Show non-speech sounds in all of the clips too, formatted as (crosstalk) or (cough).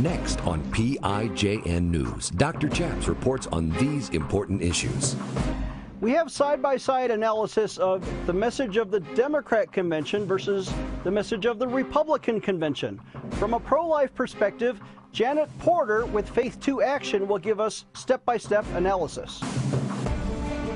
Next on PIJN News, Dr. Chaps reports on these important issues. We have side by side analysis of the message of the Democrat convention versus the message of the Republican convention. From a pro life perspective, Janet Porter with Faith to Action will give us step by step analysis.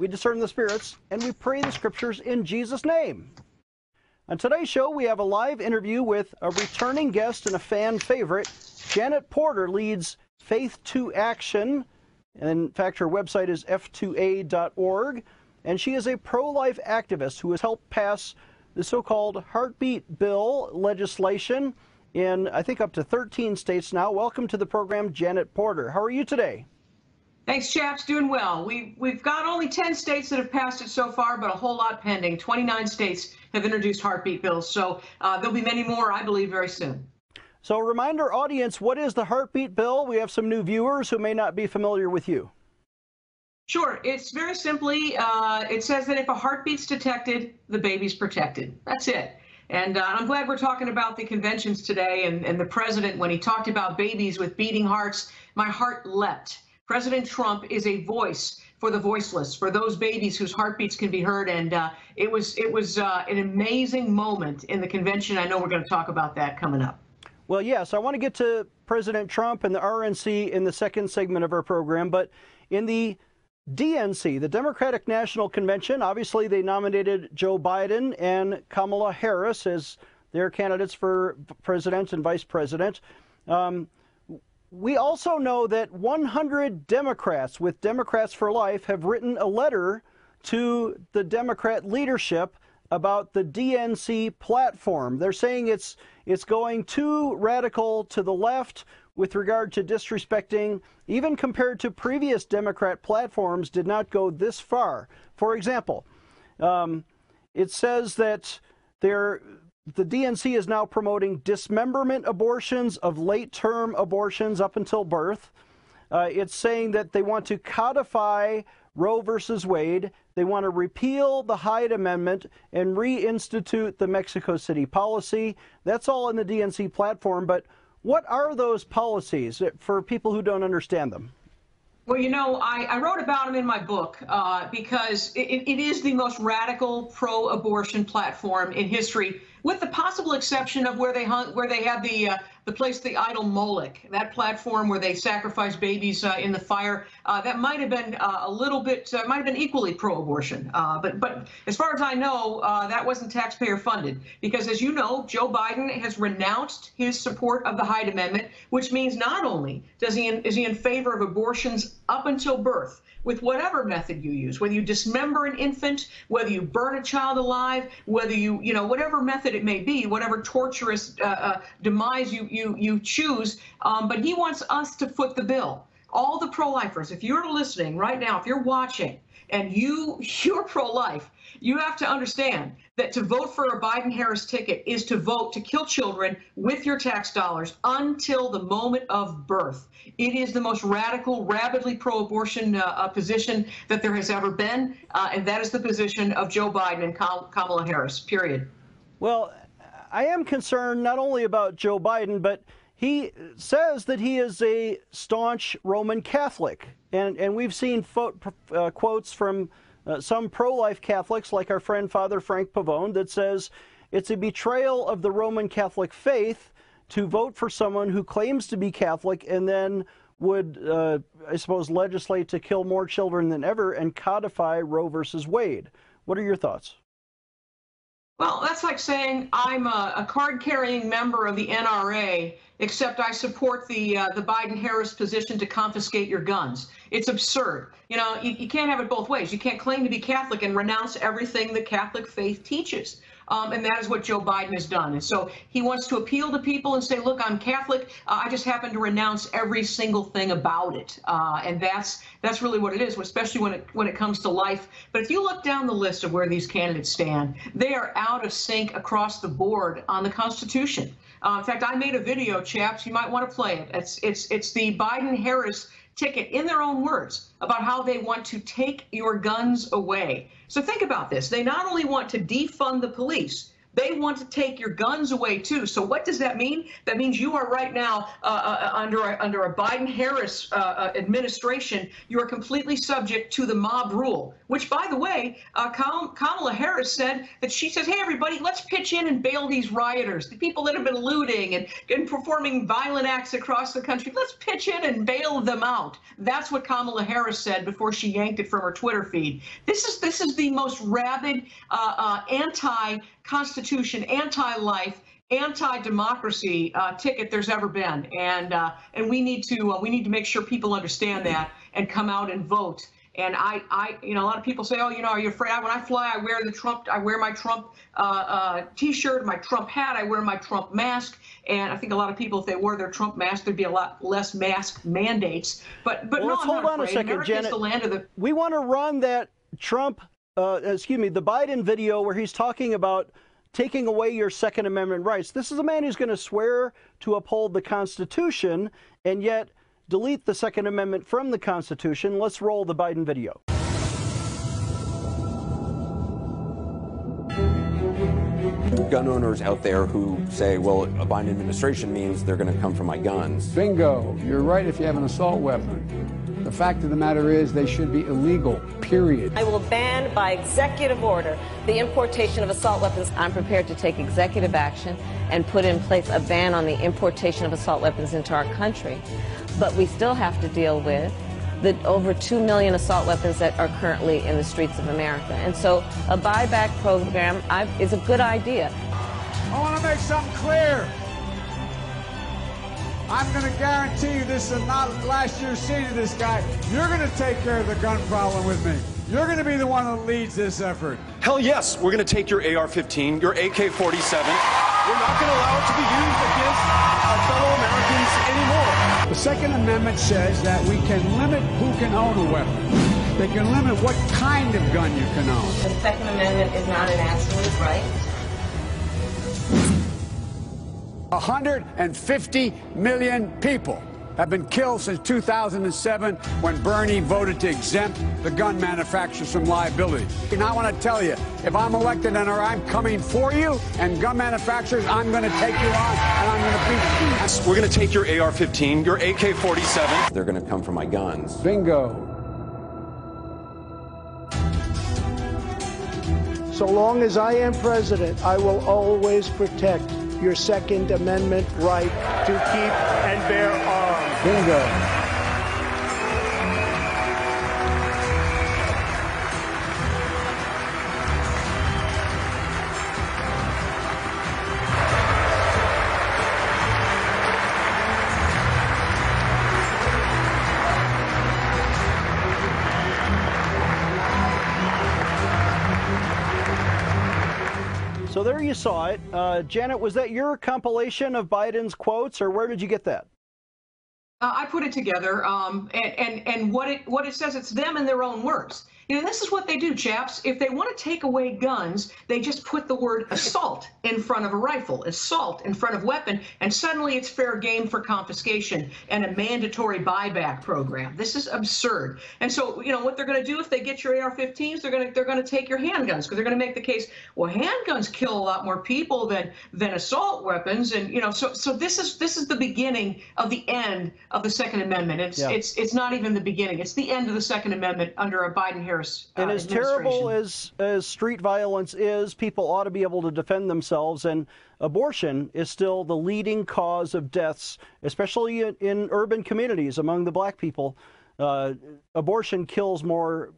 we discern the spirits, and we pray the scriptures in Jesus' name. On today's show, we have a live interview with a returning guest and a fan favorite. Janet Porter leads Faith to Action. In fact, her website is f2a.org. And she is a pro life activist who has helped pass the so called Heartbeat Bill legislation in, I think, up to 13 states now. Welcome to the program, Janet Porter. How are you today? Thanks, chaps. Doing well. We, we've got only 10 states that have passed it so far, but a whole lot pending. 29 states have introduced heartbeat bills, so uh, there'll be many more, I believe, very soon. So, remind our audience what is the heartbeat bill? We have some new viewers who may not be familiar with you. Sure. It's very simply, uh, it says that if a heartbeat's detected, the baby's protected. That's it. And uh, I'm glad we're talking about the conventions today. And, and the president, when he talked about babies with beating hearts, my heart leapt. President Trump is a voice for the voiceless, for those babies whose heartbeats can be heard. And uh, it was it was uh, an amazing moment in the convention. I know we're going to talk about that coming up. Well, yes, I want to get to President Trump and the RNC in the second segment of our program, but in the DNC, the Democratic National Convention, obviously they nominated Joe Biden and Kamala Harris as their candidates for president and vice president. Um, we also know that 100 Democrats with Democrats for Life have written a letter to the Democrat leadership about the DNC platform. They're saying it's it's going too radical to the left with regard to disrespecting, even compared to previous Democrat platforms, did not go this far. For example, um, it says that the DNC is now promoting dismemberment abortions of late term abortions up until birth. Uh, it's saying that they want to codify Roe versus Wade. They want to repeal the Hyde Amendment and reinstitute the Mexico City policy. That's all in the DNC platform. But what are those policies for people who don't understand them? Well, you know, I, I wrote about them in my book uh, because it, it is the most radical pro-abortion platform in history, with the possible exception of where they hung, where they had the uh, the place the idol Moloch, that platform where they sacrifice babies uh, in the fire. Uh, that might have been uh, a little bit, uh, might have been equally pro-abortion. Uh, but but as far as I know, uh, that wasn't taxpayer funded because, as you know, Joe Biden has renounced his support of the Hyde Amendment, which means not only does he in, is he in favor of abortions up until birth with whatever method you use, whether you dismember an infant, whether you burn a child alive, whether you, you know, whatever method it may be, whatever torturous demise you, you, you choose. Um, but he wants us to foot the bill. All the pro-lifers, if you're listening right now, if you're watching and you, (laughs) you're pro-life, you have to understand that to vote for a Biden Harris ticket is to vote to kill children with your tax dollars until the moment of birth. It is the most radical, rabidly pro abortion uh, uh, position that there has ever been. Uh, and that is the position of Joe Biden and Kamala Harris, period. Well, I am concerned not only about Joe Biden, but he says that he is a staunch Roman Catholic. And, and we've seen fo- uh, quotes from uh, some pro life Catholics, like our friend Father Frank Pavone, that says it's a betrayal of the Roman Catholic faith to vote for someone who claims to be Catholic and then would, uh, I suppose, legislate to kill more children than ever and codify Roe versus Wade. What are your thoughts? Well, that's like saying I'm a, a card-carrying member of the NRA, except I support the uh, the Biden-Harris position to confiscate your guns. It's absurd. You know, you, you can't have it both ways. You can't claim to be Catholic and renounce everything the Catholic faith teaches. Um, and that is what Joe Biden has done. And so he wants to appeal to people and say, look, I'm Catholic. Uh, I just happen to renounce every single thing about it. Uh, and that's that's really what it is, especially when it when it comes to life. But if you look down the list of where these candidates stand, they are out of sync across the board on the Constitution. Uh, in fact, I made a video, chaps. You might want to play it. It's it's it's the Biden Harris ticket in their own words about how they want to take your guns away. So think about this. They not only want to defund the police, they want to take your guns away too. So what does that mean? That means you are right now uh, uh, under a, under a Biden-Harris uh, uh, administration. You are completely subject to the mob rule. Which, by the way, uh, Kamala Harris said that she says, "Hey, everybody, let's pitch in and bail these rioters, the people that have been looting and, and performing violent acts across the country. Let's pitch in and bail them out." That's what Kamala Harris said before she yanked it from her Twitter feed. This is this is the most rabid uh, anti Constitution, anti-life, anti-democracy uh, ticket there's ever been, and uh, and we need to uh, we need to make sure people understand that and come out and vote. And I, I, you know, a lot of people say, oh, you know, are you afraid? When I fly, I wear the Trump, I wear my Trump uh, uh, T-shirt, my Trump hat, I wear my Trump mask. And I think a lot of people, if they wore their Trump mask, there'd be a lot less mask mandates. But, but well, no, let's I'm hold not on afraid. a second, Janet. the land of the. We want to run that Trump, uh, excuse me, the Biden video where he's talking about taking away your Second Amendment rights. This is a man who's going to swear to uphold the Constitution and yet delete the Second Amendment from the Constitution. Let's roll the Biden video. Gun owners out there who say, well, a Biden administration means they're going to come for my guns. Bingo. You're right if you have an assault weapon. The fact of the matter is they should be illegal, period. I will ban by executive order the importation of assault weapons. I'm prepared to take executive action and put in place a ban on the importation of assault weapons into our country. But we still have to deal with the over 2 million assault weapons that are currently in the streets of America. And so a buyback program is a good idea. I want to make something clear. I'm going to guarantee you this is not last year's scene of this guy. You're going to take care of the gun problem with me. You're going to be the one that leads this effort. Hell yes, we're going to take your AR-15, your AK-47. We're not going to allow it to be used against our fellow Americans anymore. The Second Amendment says that we can limit who can own a weapon. They can limit what kind of gun you can own. The Second Amendment is not an absolute right. 150 million people have been killed since 2007 when Bernie voted to exempt the gun manufacturers from liability. And I want to tell you, if I'm elected and I'm coming for you and gun manufacturers, I'm going to take you on and I'm going to beat you. We're going to take your AR-15, your AK-47. They're going to come for my guns. Bingo. So long as I am president, I will always protect your Second Amendment right to keep and bear arms. Bingo. There you saw it. Uh, Janet, was that your compilation of Biden's quotes, or where did you get that? Uh, I put it together, um, and, and and what it what it says, it's them in their own words. You know, this is what they do, chaps. If they want to take away guns, they just put the word assault in front of a rifle, assault in front of weapon, and suddenly it's fair game for confiscation and a mandatory buyback program. This is absurd. And so, you know, what they're going to do if they get your AR-15s, they're going to they're going to take your handguns because they're going to make the case, well, handguns kill a lot more people than than assault weapons, and you know, so so this is this is the beginning of the end of the Second Amendment. It's yeah. it's it's not even the beginning. It's the end of the Second Amendment under a Biden Harris uh, and as terrible as, as street violence is, people ought to be able to defend themselves. And abortion is still the leading cause of deaths, especially in, in urban communities among the black people. Uh, abortion kills more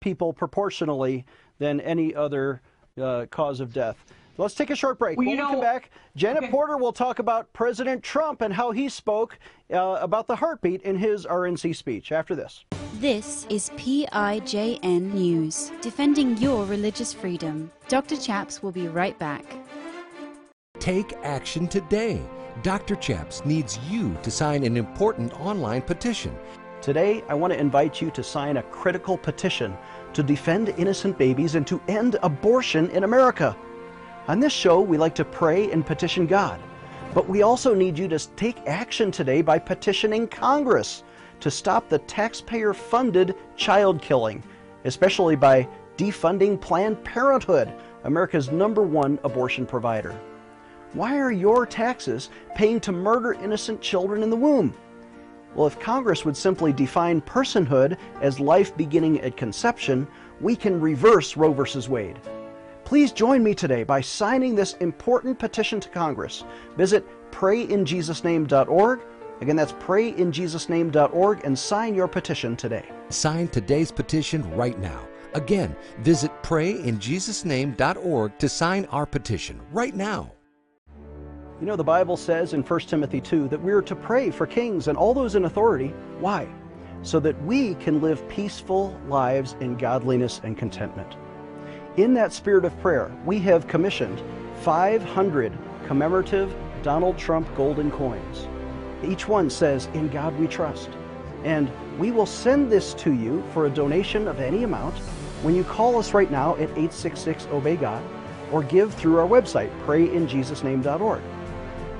people proportionally than any other uh, cause of death. Let's take a short break. Well, when know, we come back, Janet okay. Porter will talk about President Trump and how he spoke uh, about the heartbeat in his RNC speech. After this. This is PIJN News, defending your religious freedom. Dr. Chaps will be right back. Take action today. Dr. Chaps needs you to sign an important online petition. Today, I want to invite you to sign a critical petition to defend innocent babies and to end abortion in America. On this show, we like to pray and petition God, but we also need you to take action today by petitioning Congress to stop the taxpayer funded child killing, especially by defunding Planned Parenthood, America's number one abortion provider. Why are your taxes paying to murder innocent children in the womb? Well, if Congress would simply define personhood as life beginning at conception, we can reverse Roe v. Wade. Please join me today by signing this important petition to Congress. Visit prayinjesusname.org. Again, that's prayinjesusname.org and sign your petition today. Sign today's petition right now. Again, visit prayinjesusname.org to sign our petition right now. You know, the Bible says in 1 Timothy 2 that we are to pray for kings and all those in authority. Why? So that we can live peaceful lives in godliness and contentment. In that spirit of prayer, we have commissioned 500 commemorative Donald Trump golden coins. Each one says, In God we trust. And we will send this to you for a donation of any amount when you call us right now at 866 Obey God or give through our website, prayinjesusname.org.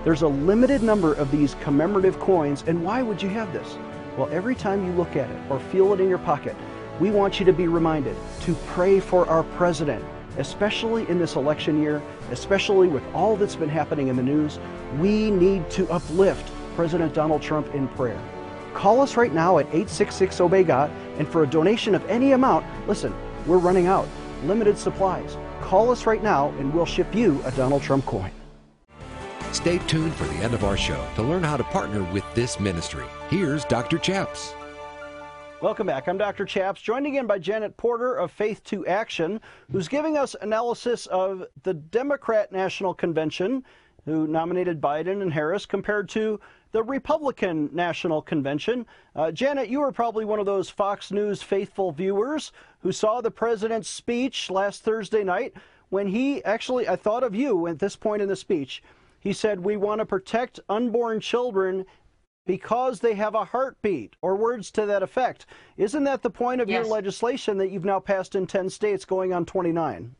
There's a limited number of these commemorative coins, and why would you have this? Well, every time you look at it or feel it in your pocket, we want you to be reminded to pray for our president, especially in this election year, especially with all that's been happening in the news. We need to uplift President Donald Trump in prayer. Call us right now at 866 Obey God, and for a donation of any amount, listen, we're running out, limited supplies. Call us right now, and we'll ship you a Donald Trump coin. Stay tuned for the end of our show to learn how to partner with this ministry. Here's Dr. Chaps. Welcome back. I'm Dr. Chaps, joined again by Janet Porter of Faith to Action, who's giving us analysis of the Democrat National Convention, who nominated Biden and Harris, compared to the Republican National Convention. Uh, Janet, you were probably one of those Fox News faithful viewers who saw the president's speech last Thursday night when he actually, I thought of you at this point in the speech. He said, We want to protect unborn children because they have a heartbeat, or words to that effect. Isn't that the point of yes. your legislation that you've now passed in 10 states going on 29?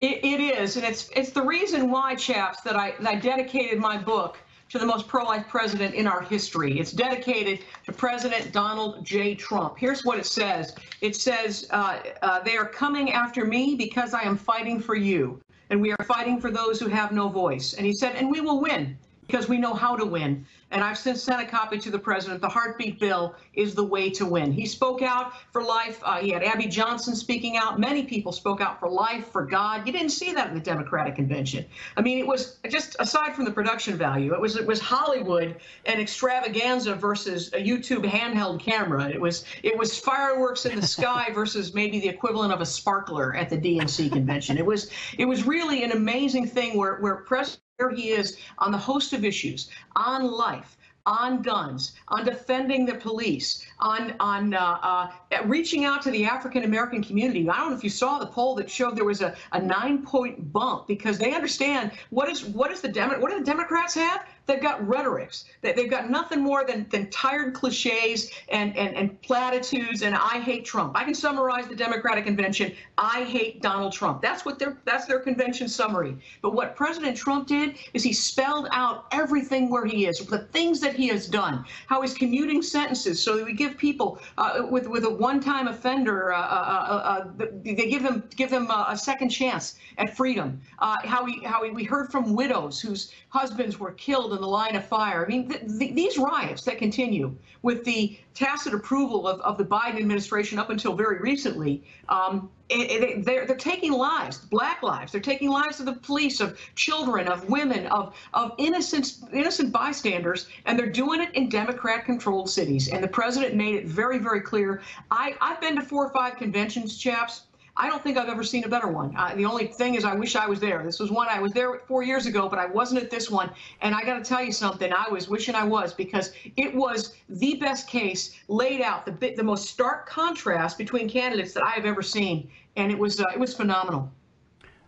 It, it is, and it's it's the reason why, chaps, that I, that I dedicated my book to the most pro-life president in our history. It's dedicated to President Donald J. Trump. Here's what it says. It says, uh, uh, they are coming after me because I am fighting for you and we are fighting for those who have no voice. And he said, and we will win because we know how to win. And I've since sent a copy to the president. The heartbeat bill is the way to win. He spoke out for life. Uh, he had Abby Johnson speaking out. Many people spoke out for life, for God. You didn't see that in the Democratic convention. I mean, it was just aside from the production value, it was it was Hollywood and extravaganza versus a YouTube handheld camera. It was it was fireworks in the (laughs) sky versus maybe the equivalent of a sparkler at the DNC convention. It was it was really an amazing thing where where President where he is on the host of issues, on life, on guns, on defending the police, on on uh, uh, reaching out to the African American community. I don't know if you saw the poll that showed there was a, a nine point bump because they understand what is what is the Demo- what do the Democrats have? They've got rhetorics. They've got nothing more than, than tired cliches and, and, and platitudes and I hate Trump. I can summarize the Democratic convention. I hate Donald Trump. That's what their that's their convention summary. But what President Trump did is he spelled out everything where he is, the things that he has done, how he's commuting sentences so that we give people uh, with with a one-time offender, uh, uh, uh, uh they give them give them a second chance at freedom. Uh, how we how we, we heard from widows whose husbands were killed in the line of fire. I mean, th- th- these riots that continue with the tacit approval of, of the Biden administration up until very recently, um, it, it, they're, they're taking lives, black lives. They're taking lives of the police, of children, of women, of, of innocent, innocent bystanders, and they're doing it in Democrat-controlled cities. And the president made it very, very clear. I, I've been to four or five conventions, chaps. I don't think I've ever seen a better one. Uh, the only thing is, I wish I was there. This was one I was there four years ago, but I wasn't at this one. And I got to tell you something. I was wishing I was because it was the best case laid out, the the most stark contrast between candidates that I have ever seen, and it was uh, it was phenomenal.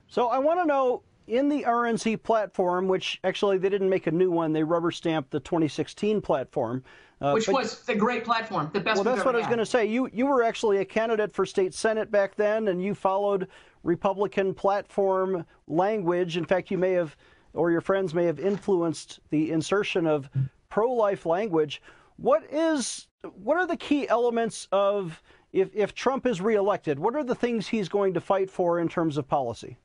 So I want to know in the RNC platform, which actually they didn't make a new one, they rubber stamped the 2016 platform. Uh, which but, was the great platform, the best. Well, that's what I was going to say. You you were actually a candidate for state senate back then, and you followed Republican platform language. In fact, you may have, or your friends may have influenced the insertion of pro-life language. What is what are the key elements of if if Trump is reelected? What are the things he's going to fight for in terms of policy?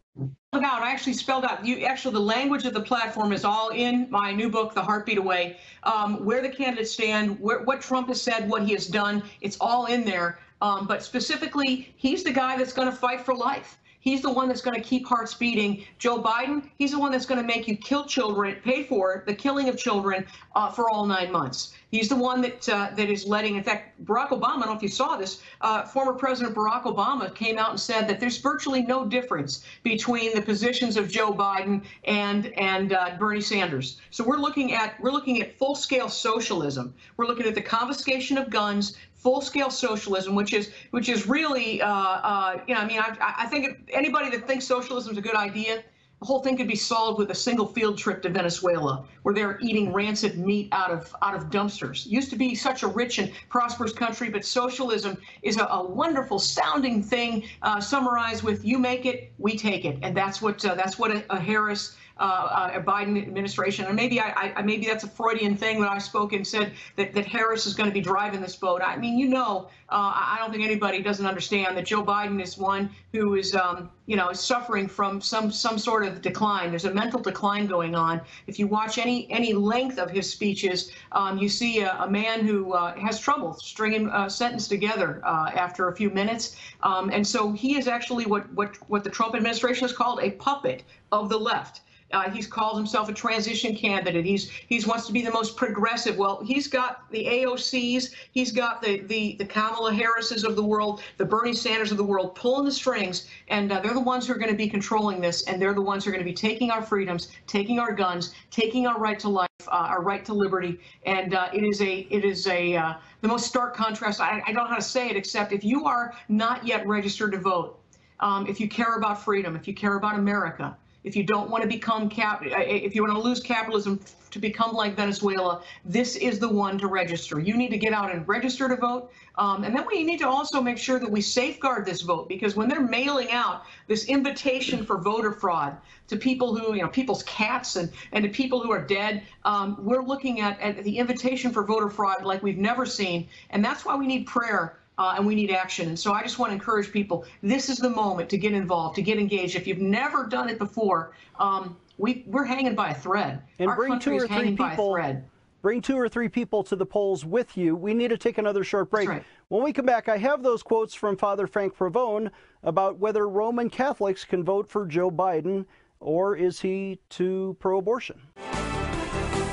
Out! I actually spelled out. You actually the language of the platform is all in my new book, The Heartbeat Away. Um, where the candidates stand, where, what Trump has said, what he has done, it's all in there. Um, but specifically, he's the guy that's going to fight for life. He's the one that's going to keep hearts beating. Joe Biden, he's the one that's going to make you kill children, pay for the killing of children uh, for all nine months. He's the one that uh, that is letting. In fact, Barack Obama. I don't know if you saw this. Uh, former President Barack Obama came out and said that there's virtually no difference between the positions of Joe Biden and and uh, Bernie Sanders. So we're looking at we're looking at full-scale socialism. We're looking at the confiscation of guns, full-scale socialism, which is which is really, uh, uh, you know, I mean, I, I think anybody that thinks socialism is a good idea, the whole thing could be solved with a single field trip to Venezuela, where they're eating rancid meat out of out of dumpsters. Used to be such a rich and prosperous country, but socialism is a, a wonderful sounding thing. Uh, summarized with "You make it, we take it," and that's what uh, that's what a, a Harris uh, a Biden administration. And maybe I, I, maybe that's a Freudian thing when I spoke and said that, that Harris is going to be driving this boat. I mean, you know, uh, I don't think anybody doesn't understand that Joe Biden is one who is, um, you know, suffering from some some sort of decline. There's a mental decline going on. If you watch any any length of his speeches, um, you see a, a man who uh, has trouble stringing a sentence together uh, after a few minutes. Um, and so he is actually what what what the Trump administration has called a puppet of the left. Uh, he's called himself a transition candidate. He's he's wants to be the most progressive. Well, he's got the AOCs, he's got the the the Kamala Harrises of the world, the Bernie Sanders of the world pulling the strings, and uh, they're the ones who are going to be controlling this, and they're the ones who are going to be taking our freedoms, taking our guns, taking our right to life, uh, our right to liberty, and uh, it is a it is a uh, the most stark contrast. I, I, don't know how to say it except if you are not yet registered to vote, um, if you care about freedom, if you care about America if you don't want to become cap, if you want to lose capitalism to become like Venezuela, this is the one to register. You need to get out and register to vote. Um, and then we need to also make sure that we safeguard this vote because when they're mailing out this invitation for voter fraud to people who, you know, people's cats and, and to people who are dead, um, we're looking at, at the invitation for voter fraud like we've never seen. And that's why we need prayer uh, and we need action. And so I just want to encourage people this is the moment to get involved, to get engaged. If you've never done it before, um, we, we're hanging by a thread. And Our bring two or three people. Bring two or three people to the polls with you. We need to take another short break. Right. When we come back, I have those quotes from Father Frank Pavone about whether Roman Catholics can vote for Joe Biden or is he too pro abortion.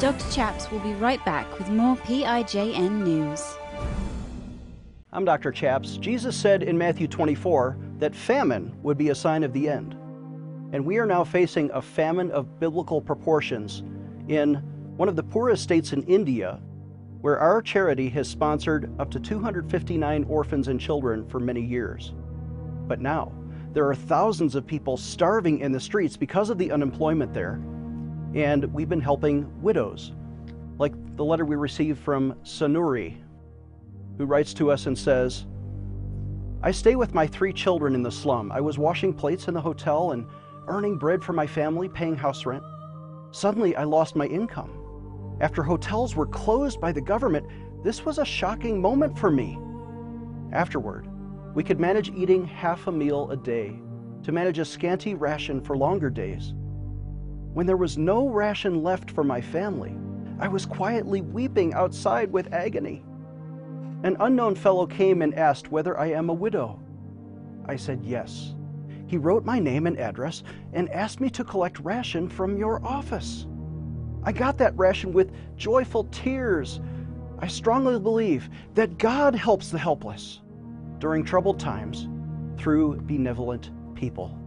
Dr. Chaps will be right back with more PIJN news. I'm Dr. Chaps. Jesus said in Matthew 24 that famine would be a sign of the end. And we are now facing a famine of biblical proportions in one of the poorest states in India, where our charity has sponsored up to 259 orphans and children for many years. But now, there are thousands of people starving in the streets because of the unemployment there. And we've been helping widows, like the letter we received from Sanuri who writes to us and says, I stay with my three children in the slum. I was washing plates in the hotel and earning bread for my family, paying house rent. Suddenly, I lost my income. After hotels were closed by the government, this was a shocking moment for me. Afterward, we could manage eating half a meal a day to manage a scanty ration for longer days. When there was no ration left for my family, I was quietly weeping outside with agony. An unknown fellow came and asked whether I am a widow. I said yes. He wrote my name and address and asked me to collect ration from your office. I got that ration with joyful tears. I strongly believe that God helps the helpless. During troubled times, through benevolent people.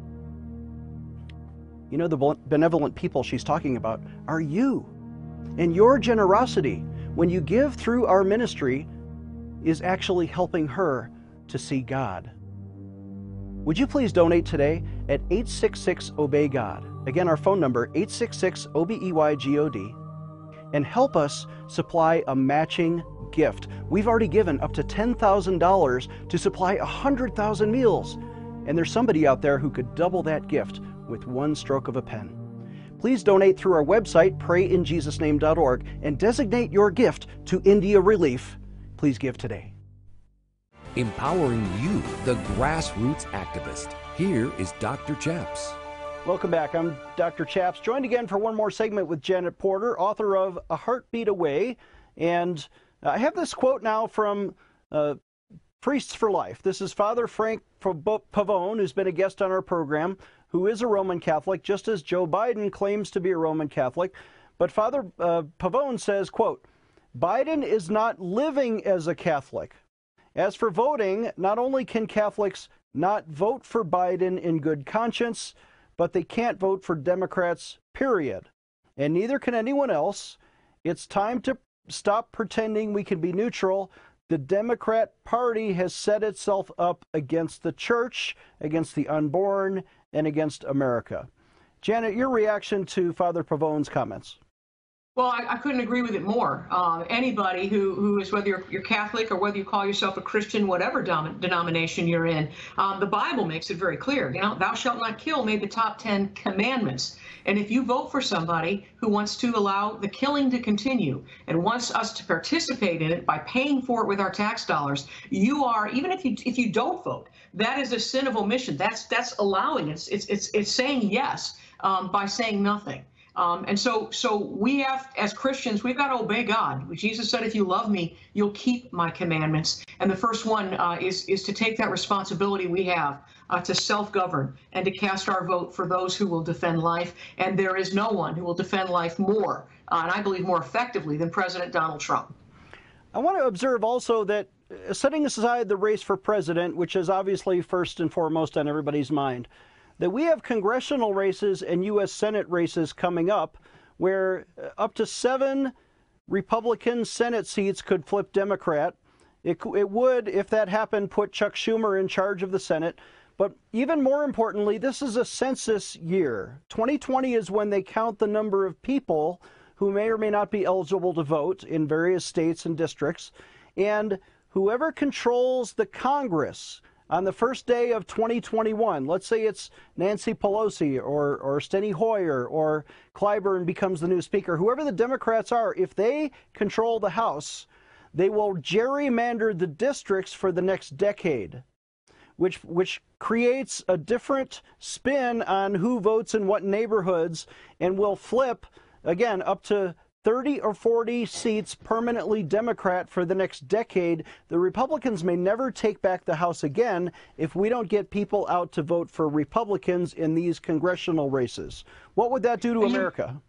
You know, the benevolent people she's talking about are you. And your generosity, when you give through our ministry, is actually helping her to see God. Would you please donate today at 866 Obey God? Again, our phone number 866 O B E Y G O D and help us supply a matching gift. We've already given up to $10,000 to supply 100,000 meals. And there's somebody out there who could double that gift with one stroke of a pen. Please donate through our website, prayinjesusname.org, and designate your gift to India Relief. Please give today. Empowering you, the grassroots activist. Here is Dr. Chaps. Welcome back. I'm Dr. Chaps, joined again for one more segment with Janet Porter, author of A Heartbeat Away. And I have this quote now from uh, Priests for Life. This is Father Frank Pavone, who's been a guest on our program, who is a Roman Catholic, just as Joe Biden claims to be a Roman Catholic. But Father uh, Pavone says, quote, Biden is not living as a Catholic. As for voting, not only can Catholics not vote for Biden in good conscience, but they can't vote for Democrats, period. And neither can anyone else. It's time to stop pretending we can be neutral. The Democrat Party has set itself up against the church, against the unborn, and against America. Janet, your reaction to Father Pavone's comments? Well, I, I, couldn't agree with it more. Uh, anybody who, who is, whether you're, you're, Catholic or whether you call yourself a Christian, whatever dom- denomination you're in, um, the Bible makes it very clear. You know, thou shalt not kill made the top 10 commandments. And if you vote for somebody who wants to allow the killing to continue and wants us to participate in it by paying for it with our tax dollars, you are, even if you if you don't vote, that is a sin of omission. That's that's allowing it's it's it's, it's saying yes um, by saying nothing. Um, and so, so we have, as Christians, we've got to obey God. Jesus said, "If you love me, you'll keep my commandments." And the first one uh, is is to take that responsibility we have uh, to self-govern and to cast our vote for those who will defend life. And there is no one who will defend life more, uh, and I believe more effectively, than President Donald Trump. I want to observe also that uh, setting aside the race for president, which is obviously first and foremost on everybody's mind that we have congressional races and U.S. Senate races coming up where uh, up to seven Republican Senate seats could flip Democrat. It, it would, if that happened, put Chuck Schumer in charge of the Senate. But even more importantly, this is a census year. 2020 is when they count the number of people who may or may not be eligible to vote in various states and districts. And whoever controls the Congress on the first day of 2021, let's say it's Nancy Pelosi or, or Steny Hoyer or Clyburn becomes the new speaker, whoever the Democrats are, if they control the House, they will gerrymander the districts for the next decade, which, which creates a different spin on who votes in what neighborhoods and will flip, again, up to 30 or 40 seats permanently Democrat for the next decade, the Republicans may never take back the House again if we don't get people out to vote for Republicans in these congressional races. What would that do to America?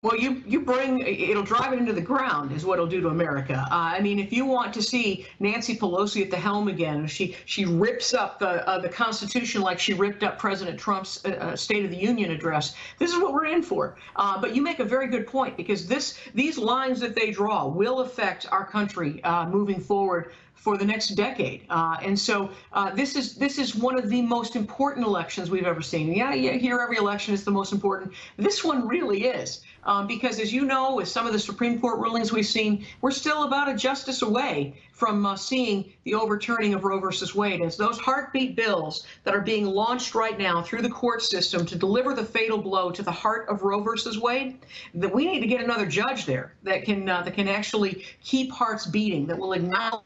Well, you you bring it'll drive it into the ground is what it'll do to America. Uh, I mean, if you want to see Nancy Pelosi at the helm again, she she rips up the uh, the Constitution like she ripped up President Trump's uh, uh State of the Union address. This is what we're in for. Uh, but you make a very good point because this these lines that they draw will affect our country uh, moving forward for the next decade. Uh, and so uh, this is this is one of the most important elections we've ever seen. Yeah, yeah, here every election is the most important. This one really is. Um, because as you know, with some of the Supreme Court rulings we've seen, we're still about a justice away from uh, seeing the overturning of Roe versus Wade. As those heartbeat bills that are being launched right now through the court system to deliver the fatal blow to the heart of Roe versus Wade, that we need to get another judge there that can uh, that can actually keep hearts beating, that will acknowledge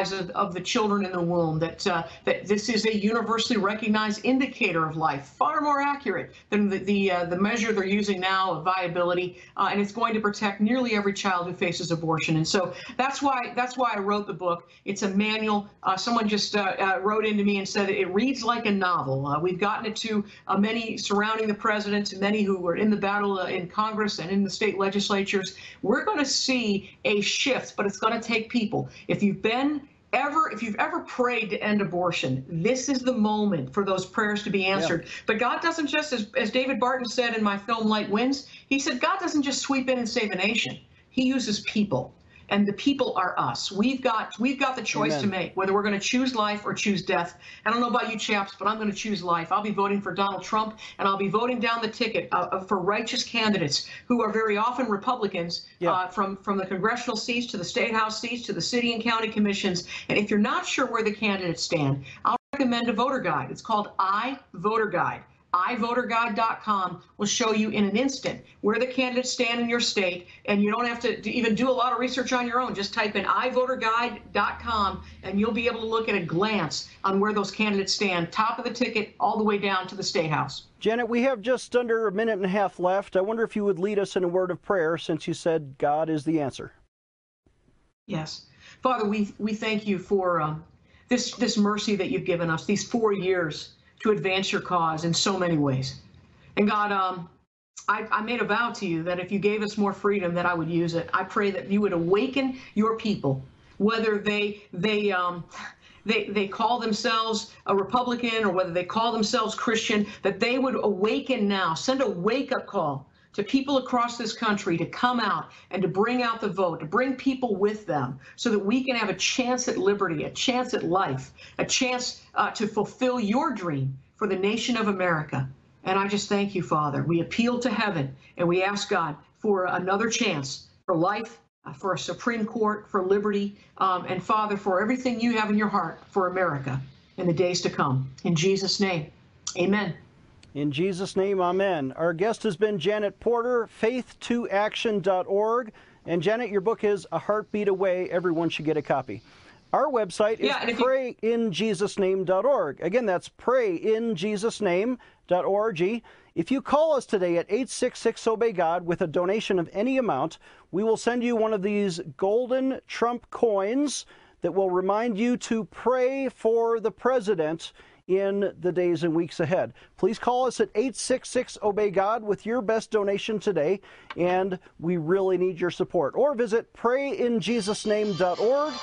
of, of, the children in the womb, that, uh, that this is a universally recognized indicator of life, far more accurate than the, the, uh, the measure they're using now of viability, uh, and it's going to protect nearly every child who faces abortion. And so that's why that's why I wrote the book. It's a manual. Uh, someone just uh, uh, wrote into me and said it reads like a novel. we've gotten it to many surrounding the president, to many who were in the battle in Congress and in the state legislatures. We're going to see a shift, but it's going to take people. If you've been ever, if you've ever prayed to end abortion, this is the moment for those prayers to be answered. Yeah. But God doesn't just, as, as David Barton said in my film Light Wins, he said, God doesn't just sweep in and save a nation. He uses people and the people are us. We've got we've got the choice Amen. to make whether we're going to choose life or choose death. I don't know about you chaps, but I'm going to choose life. I'll be voting for Donald Trump, and I'll be voting down the ticket uh, for righteous candidates who are very often Republicans, yeah. uh, from from the congressional seats to the state house seats to the city and county commissions. And if you're not sure where the candidates stand, I'll recommend a voter guide. It's called I Voter Guide ivoterguide.com will show you in an instant where the candidates stand in your state, and you don't have to, to, even do a lot of research on your own. Just type in ivoterguide.com, and you'll be able to look at a glance on where those candidates stand, top of the ticket, all the way down to the state house. Janet, we have just under a minute and a half left. I wonder if you would lead us in a word of prayer since you said God is the answer. Yes. Father, we, we thank you for um, this, this mercy that you've given us, these four years to advance your cause in so many ways. And God, um, I, I, made a vow to you that if you gave us more freedom, that I would use it. I pray that you would awaken your people, whether they they um, they they call themselves a Republican or whether they call themselves Christian, that they would awaken now. Send a wake up call to people across this country to come out and to bring out the vote, to bring people with them so that we can have a chance at liberty, a chance at life, a chance uh, to fulfill your dream for the nation of America. And I just thank you, Father. We appeal to heaven and we ask God for another chance for life, uh, for a Supreme Court, for liberty, um, and Father, for everything you have in your heart for America in the days to come. In Jesus' name, amen. In Jesus' name, amen. Our guest has been Janet Porter, faith2action.org. And Janet, your book is A Heartbeat Away. Everyone should get a copy. Our website is yeah, prayinjesusname.org. Again, that's prayinjesusname.org. If you call us today at 866 Obey God with a donation of any amount, we will send you one of these golden Trump coins that will remind you to pray for the president in the days and weeks ahead. Please call us at 866 Obey God with your best donation today, and we really need your support. Or visit prayinjesusname.org.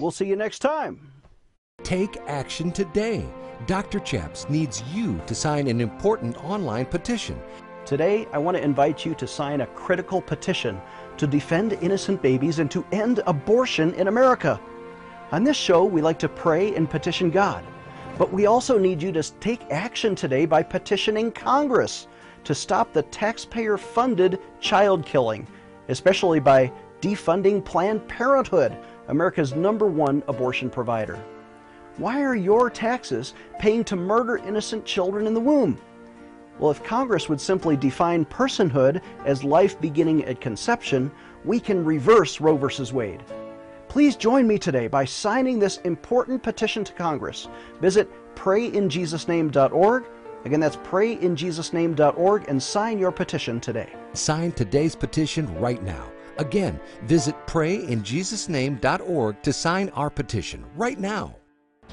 We'll see you next time. Take action today. Dr. Chaps needs you to sign an important online petition. Today, I want to invite you to sign a critical petition to defend innocent babies and to end abortion in America. On this show, we like to pray and petition God. But we also need you to take action today by petitioning Congress to stop the taxpayer funded child killing, especially by defunding Planned Parenthood, America's number one abortion provider. Why are your taxes paying to murder innocent children in the womb? Well, if Congress would simply define personhood as life beginning at conception, we can reverse Roe v. Wade. Please join me today by signing this important petition to Congress. Visit prayinjesusname.org. Again, that's prayinjesusname.org and sign your petition today. Sign today's petition right now. Again, visit prayinjesusname.org to sign our petition right now.